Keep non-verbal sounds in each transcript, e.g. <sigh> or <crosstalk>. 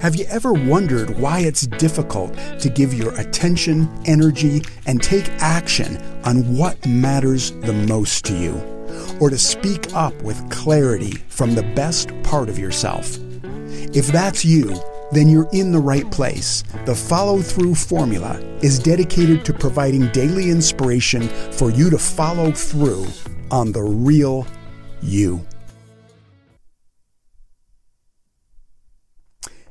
Have you ever wondered why it's difficult to give your attention, energy, and take action on what matters the most to you? Or to speak up with clarity from the best part of yourself? If that's you, then you're in the right place. The follow through formula is dedicated to providing daily inspiration for you to follow through on the real you.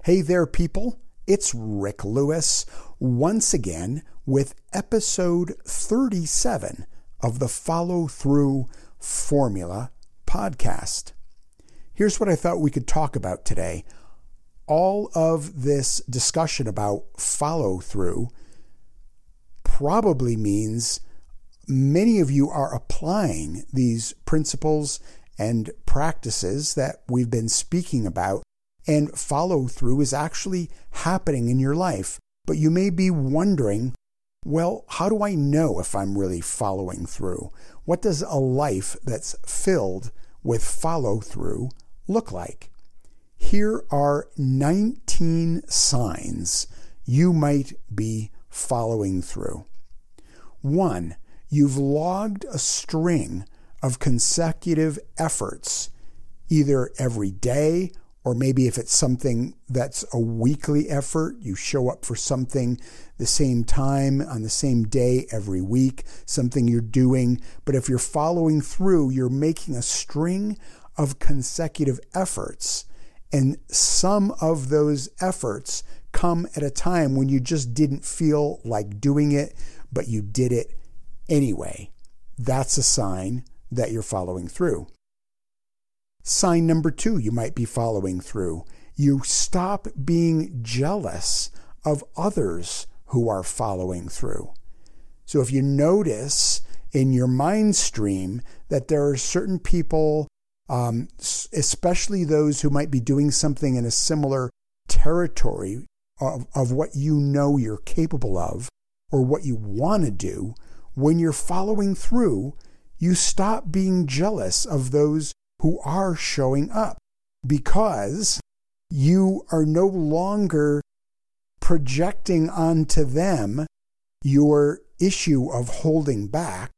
Hey there, people. It's Rick Lewis once again with episode 37 of the Follow Through Formula podcast. Here's what I thought we could talk about today. All of this discussion about follow through probably means many of you are applying these principles and practices that we've been speaking about and follow through is actually happening in your life. But you may be wondering, well, how do I know if I'm really following through? What does a life that's filled with follow through look like? Here are 19 signs you might be following through. One, you've logged a string of consecutive efforts, either every day or maybe if it's something that's a weekly effort, you show up for something the same time on the same day every week, something you're doing. But if you're following through, you're making a string of consecutive efforts. And some of those efforts come at a time when you just didn't feel like doing it, but you did it anyway. That's a sign that you're following through. Sign number two, you might be following through. You stop being jealous of others who are following through. So if you notice in your mind stream that there are certain people, um, especially those who might be doing something in a similar territory of, of what you know you're capable of or what you want to do, when you're following through, you stop being jealous of those who are showing up because you are no longer projecting onto them your issue of holding back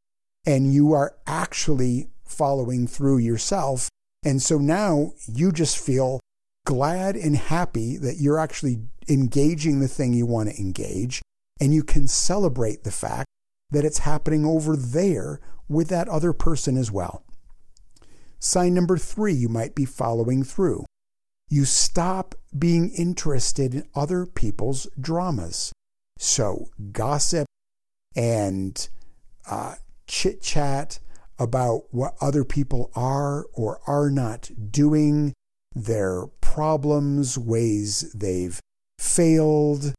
and you are actually following through yourself. And so now you just feel glad and happy that you're actually engaging the thing you want to engage. And you can celebrate the fact that it's happening over there with that other person as well. Sign number three, you might be following through. You stop being interested in other people's dramas. So, gossip and uh, chit chat about what other people are or are not doing, their problems, ways they've failed.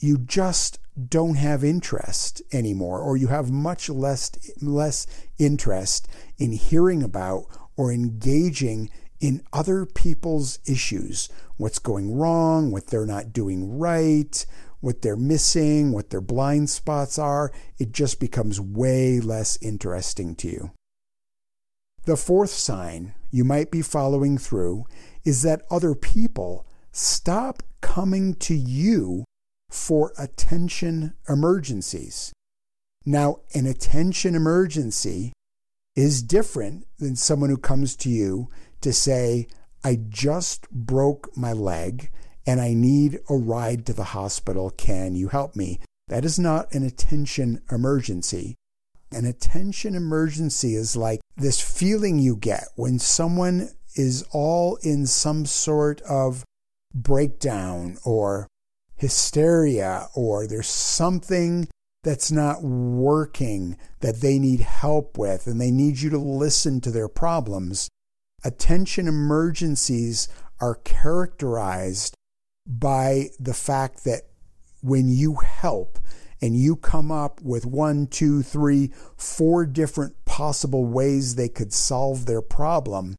You just don't have interest anymore, or you have much less, less interest in hearing about or engaging in other people's issues what's going wrong, what they're not doing right, what they're missing, what their blind spots are. It just becomes way less interesting to you. The fourth sign you might be following through is that other people stop coming to you for attention emergencies. Now, an attention emergency is different than someone who comes to you to say, I just broke my leg and I need a ride to the hospital. Can you help me? That is not an attention emergency. An attention emergency is like this feeling you get when someone is all in some sort of breakdown or hysteria or there's something that's not working that they need help with and they need you to listen to their problems. Attention emergencies are characterized by the fact that when you help and you come up with one, two, three, four different possible ways they could solve their problem,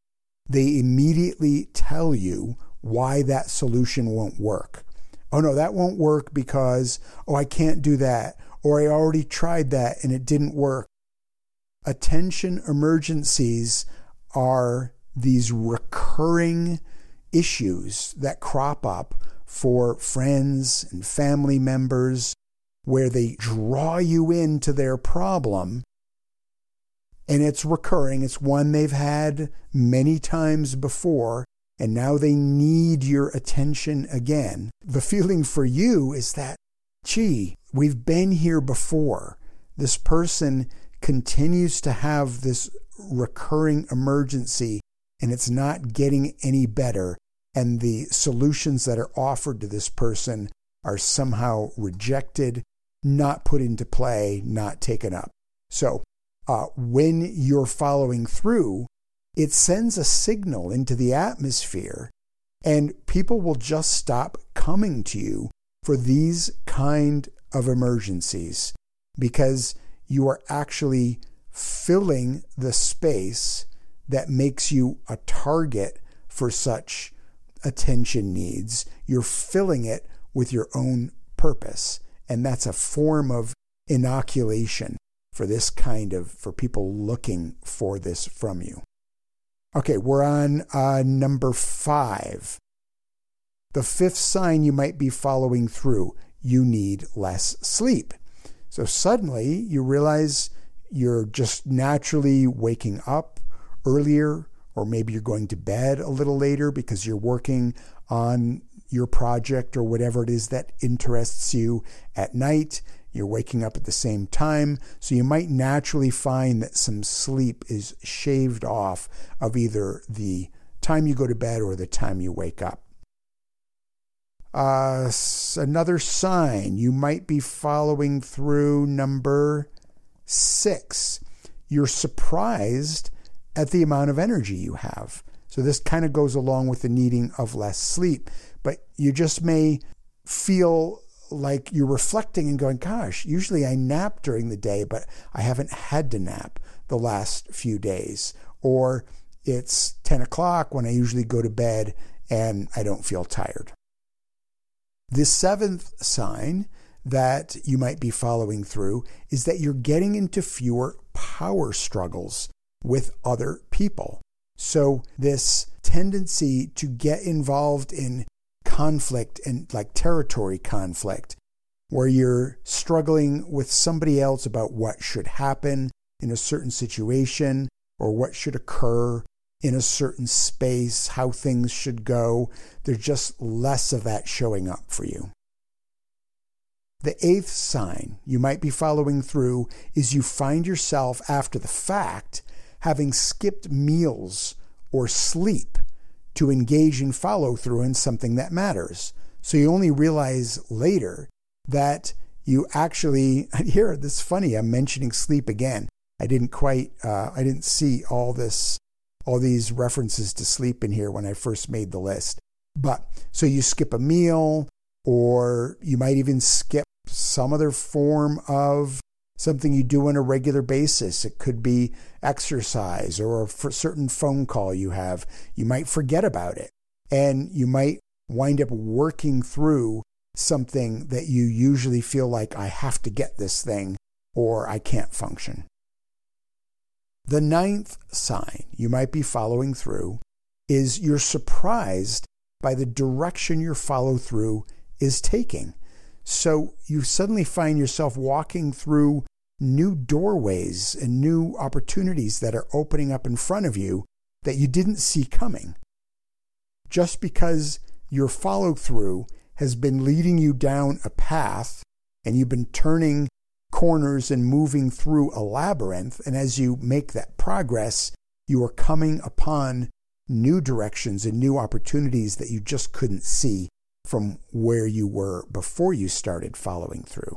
they immediately tell you why that solution won't work. Oh no, that won't work because, oh, I can't do that or I already tried that and it didn't work. Attention emergencies are these recurring issues that crop up for friends and family members where they draw you into their problem and it's recurring. It's one they've had many times before, and now they need your attention again. The feeling for you is that, gee, we've been here before. This person continues to have this recurring emergency, and it's not getting any better. And the solutions that are offered to this person are somehow rejected, not put into play, not taken up. So uh, when you're following through, it sends a signal into the atmosphere, and people will just stop coming to you for these kind of emergencies because you are actually filling the space that makes you a target for such attention needs. You're filling it with your own purpose. And that's a form of inoculation for this kind of, for people looking for this from you. Okay, we're on uh, number five. The fifth sign you might be following through you need less sleep. So suddenly you realize you're just naturally waking up earlier, or maybe you're going to bed a little later because you're working on your project or whatever it is that interests you at night. You're waking up at the same time, so you might naturally find that some sleep is shaved off of either the time you go to bed or the time you wake up. Uh, another sign you might be following through number six. You're surprised at the amount of energy you have. So, this kind of goes along with the needing of less sleep, but you just may feel like you're reflecting and going, gosh, usually I nap during the day, but I haven't had to nap the last few days. Or it's 10 o'clock when I usually go to bed and I don't feel tired. The seventh sign that you might be following through is that you're getting into fewer power struggles with other people. So, this tendency to get involved in conflict and like territory conflict, where you're struggling with somebody else about what should happen in a certain situation or what should occur in a certain space, how things should go. There's just less of that showing up for you. The eighth sign you might be following through is you find yourself after the fact having skipped meals or sleep to engage in follow through in something that matters. So you only realize later that you actually, <laughs> here, this is funny, I'm mentioning sleep again. I didn't quite, uh, I didn't see all this, all these references to sleep in here when I first made the list. But so you skip a meal, or you might even skip some other form of something you do on a regular basis. It could be exercise or a certain phone call you have. You might forget about it and you might wind up working through something that you usually feel like I have to get this thing or I can't function. The ninth sign you might be following through is you're surprised by the direction your follow through is taking. So you suddenly find yourself walking through new doorways and new opportunities that are opening up in front of you that you didn't see coming. Just because your follow through has been leading you down a path and you've been turning corners and moving through a labyrinth, and as you make that progress, you are coming upon new directions and new opportunities that you just couldn't see from where you were before you started following through.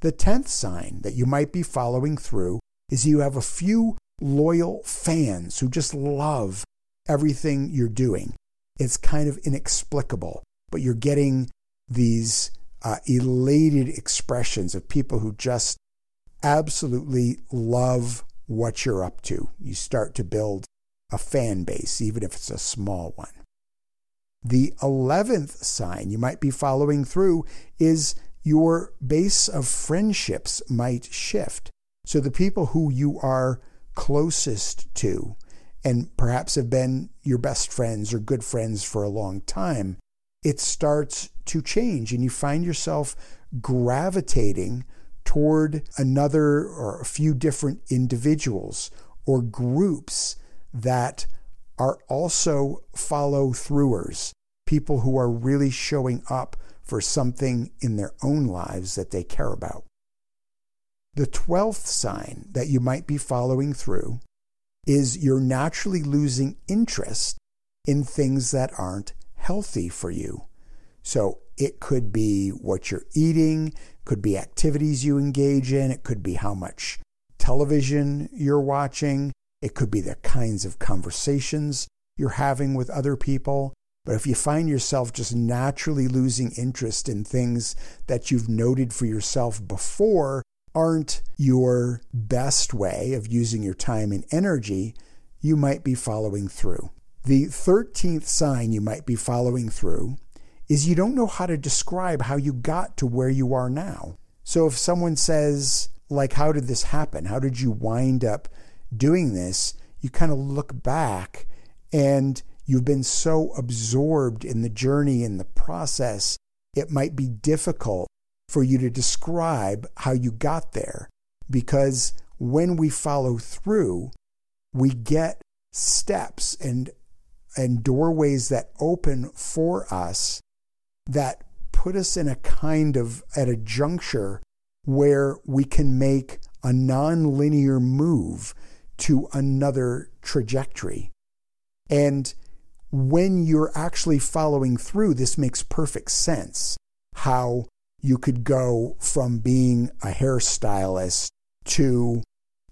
The tenth sign that you might be following through is you have a few loyal fans who just love everything you're doing. It's kind of inexplicable, but you're getting these uh, elated expressions of people who just absolutely love what you're up to. You start to build a fan base, even if it's a small one. The 11th sign you might be following through is your base of friendships might shift. So the people who you are closest to and perhaps have been your best friends or good friends for a long time it starts to change and you find yourself gravitating toward another or a few different individuals or groups that are also follow throughers, people who are really showing up for something in their own lives that they care about. The 12th sign that you might be following through is you're naturally losing interest in things that aren't healthy for you. So it could be what you're eating, could be activities you engage in, it could be how much television you're watching, it could be the kinds of conversations you're having with other people. But if you find yourself just naturally losing interest in things that you've noted for yourself before aren't your best way of using your time and energy, you might be following through. The 13th sign you might be following through is you don't know how to describe how you got to where you are now. So if someone says, like, how did this happen? How did you wind up doing this? You kind of look back and you've been so absorbed in the journey and the process, it might be difficult for you to describe how you got there. Because when we follow through, we get steps and and doorways that open for us that put us in a kind of at a juncture where we can make a nonlinear move to another trajectory. And when you're actually following through, this makes perfect sense. How you could go from being a hairstylist to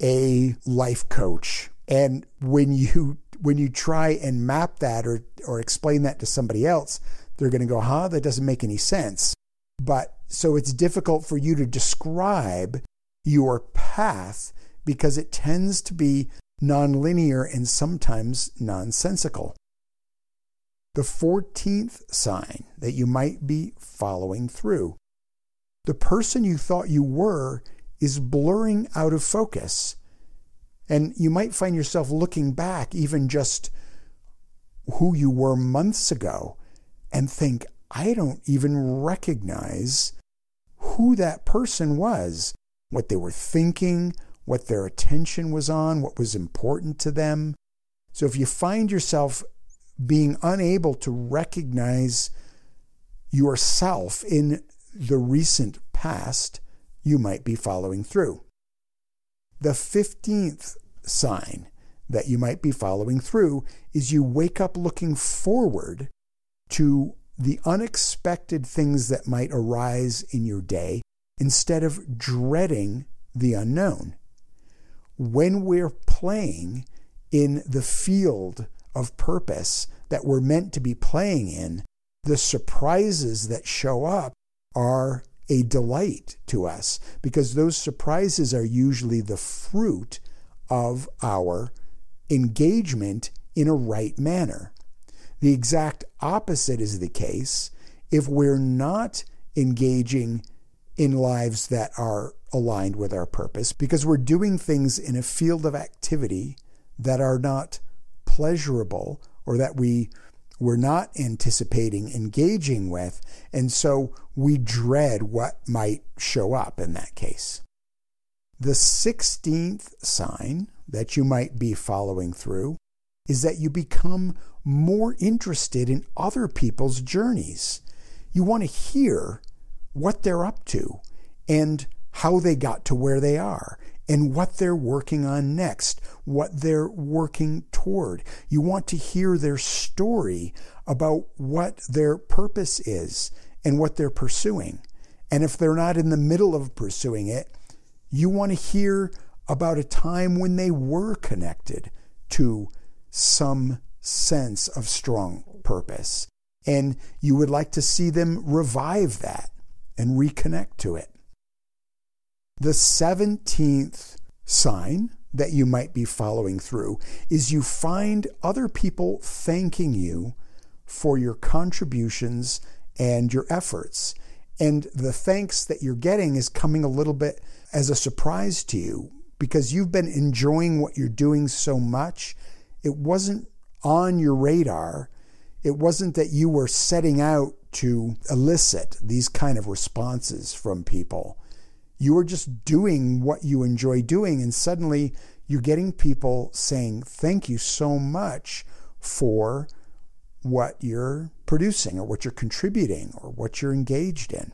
a life coach. And when you when you try and map that or or explain that to somebody else, they're going to go, "Huh, that doesn't make any sense." But so it's difficult for you to describe your path because it tends to be nonlinear and sometimes nonsensical. The 14th sign that you might be following through. The person you thought you were is blurring out of focus. And you might find yourself looking back, even just who you were months ago, and think, I don't even recognize who that person was, what they were thinking, what their attention was on, what was important to them. So if you find yourself being unable to recognize yourself in the recent past, you might be following through. The 15th sign that you might be following through is you wake up looking forward to the unexpected things that might arise in your day instead of dreading the unknown. When we're playing in the field of purpose that we're meant to be playing in, the surprises that show up are a delight to us because those surprises are usually the fruit of our engagement in a right manner. The exact opposite is the case if we're not engaging in lives that are aligned with our purpose because we're doing things in a field of activity that are not pleasurable or that we we're not anticipating engaging with and so we dread what might show up in that case the 16th sign that you might be following through is that you become more interested in other people's journeys. You want to hear what they're up to and how they got to where they are and what they're working on next, what they're working toward. You want to hear their story about what their purpose is and what they're pursuing. And if they're not in the middle of pursuing it, you want to hear about a time when they were connected to some sense of strong purpose. And you would like to see them revive that and reconnect to it. The 17th sign that you might be following through is you find other people thanking you for your contributions and your efforts. And the thanks that you're getting is coming a little bit as a surprise to you because you've been enjoying what you're doing so much. It wasn't on your radar. It wasn't that you were setting out to elicit these kind of responses from people. You were just doing what you enjoy doing, and suddenly you're getting people saying, Thank you so much for what you're producing or what you're contributing or what you're engaged in.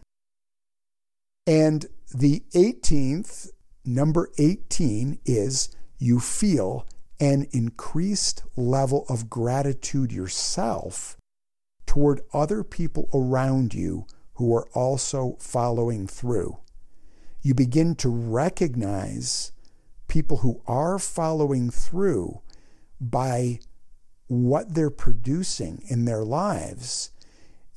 And the 18th, number 18, is you feel an increased level of gratitude yourself toward other people around you who are also following through. You begin to recognize people who are following through by what they're producing in their lives.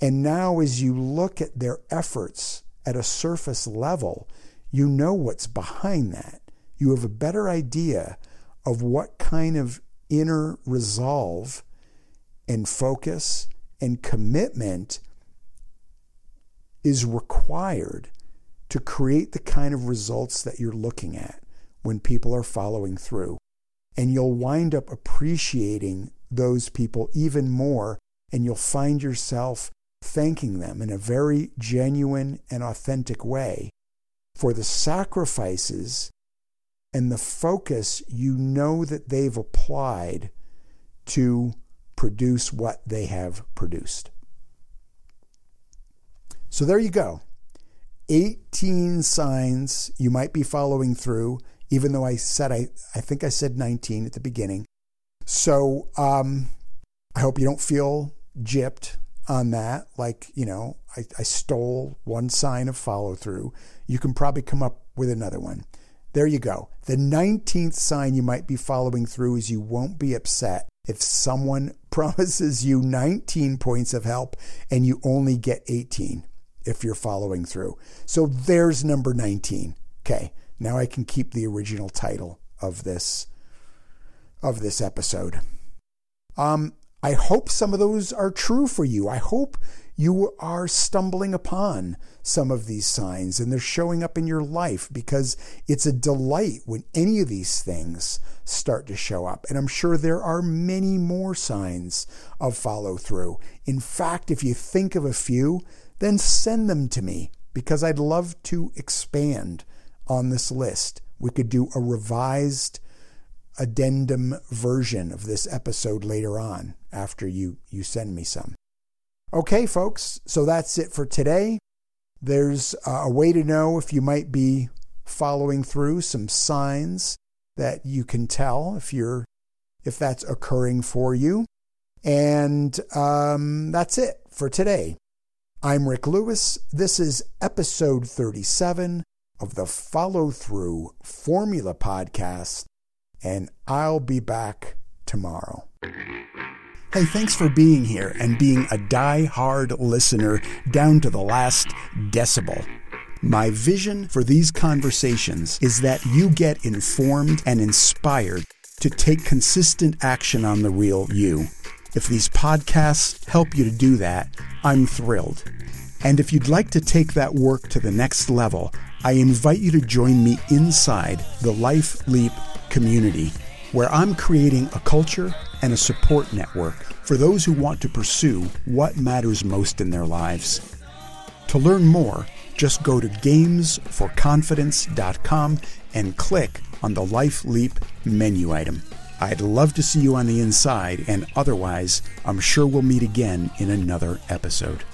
And now, as you look at their efforts at a surface level, you know what's behind that. You have a better idea of what kind of inner resolve and focus and commitment is required to create the kind of results that you're looking at when people are following through. And you'll wind up appreciating those people even more, and you'll find yourself thanking them in a very genuine and authentic way for the sacrifices and the focus you know that they've applied to produce what they have produced. So there you go. 18 signs you might be following through, even though I said, I, I think I said 19 at the beginning. So um, I hope you don't feel gypped on that. Like, you know, I, I stole one sign of follow through. You can probably come up with another one. There you go. The 19th sign you might be following through is you won't be upset if someone <laughs> promises you 19 points of help and you only get 18 if you're following through. So there's number 19. Okay, now I can keep the original title of this of this episode. Um, I hope some of those are true for you. I hope you are stumbling upon some of these signs and they're showing up in your life because it's a delight when any of these things start to show up. And I'm sure there are many more signs of follow through. In fact, if you think of a few, then send them to me because I'd love to expand on this list. We could do a revised addendum version of this episode later on after you, you send me some. Okay, folks, so that's it for today. There's a way to know if you might be following through some signs that you can tell if you're if that's occurring for you. And um, that's it for today. I'm Rick Lewis. This is episode 37 of the Follow Through Formula Podcast, and I'll be back tomorrow. Hey, thanks for being here and being a die-hard listener down to the last decibel. My vision for these conversations is that you get informed and inspired to take consistent action on the real you. If these podcasts help you to do that, I'm thrilled. And if you'd like to take that work to the next level, I invite you to join me inside the Life Leap community, where I'm creating a culture and a support network for those who want to pursue what matters most in their lives. To learn more, just go to gamesforconfidence.com and click on the Life Leap menu item. I'd love to see you on the inside, and otherwise, I'm sure we'll meet again in another episode.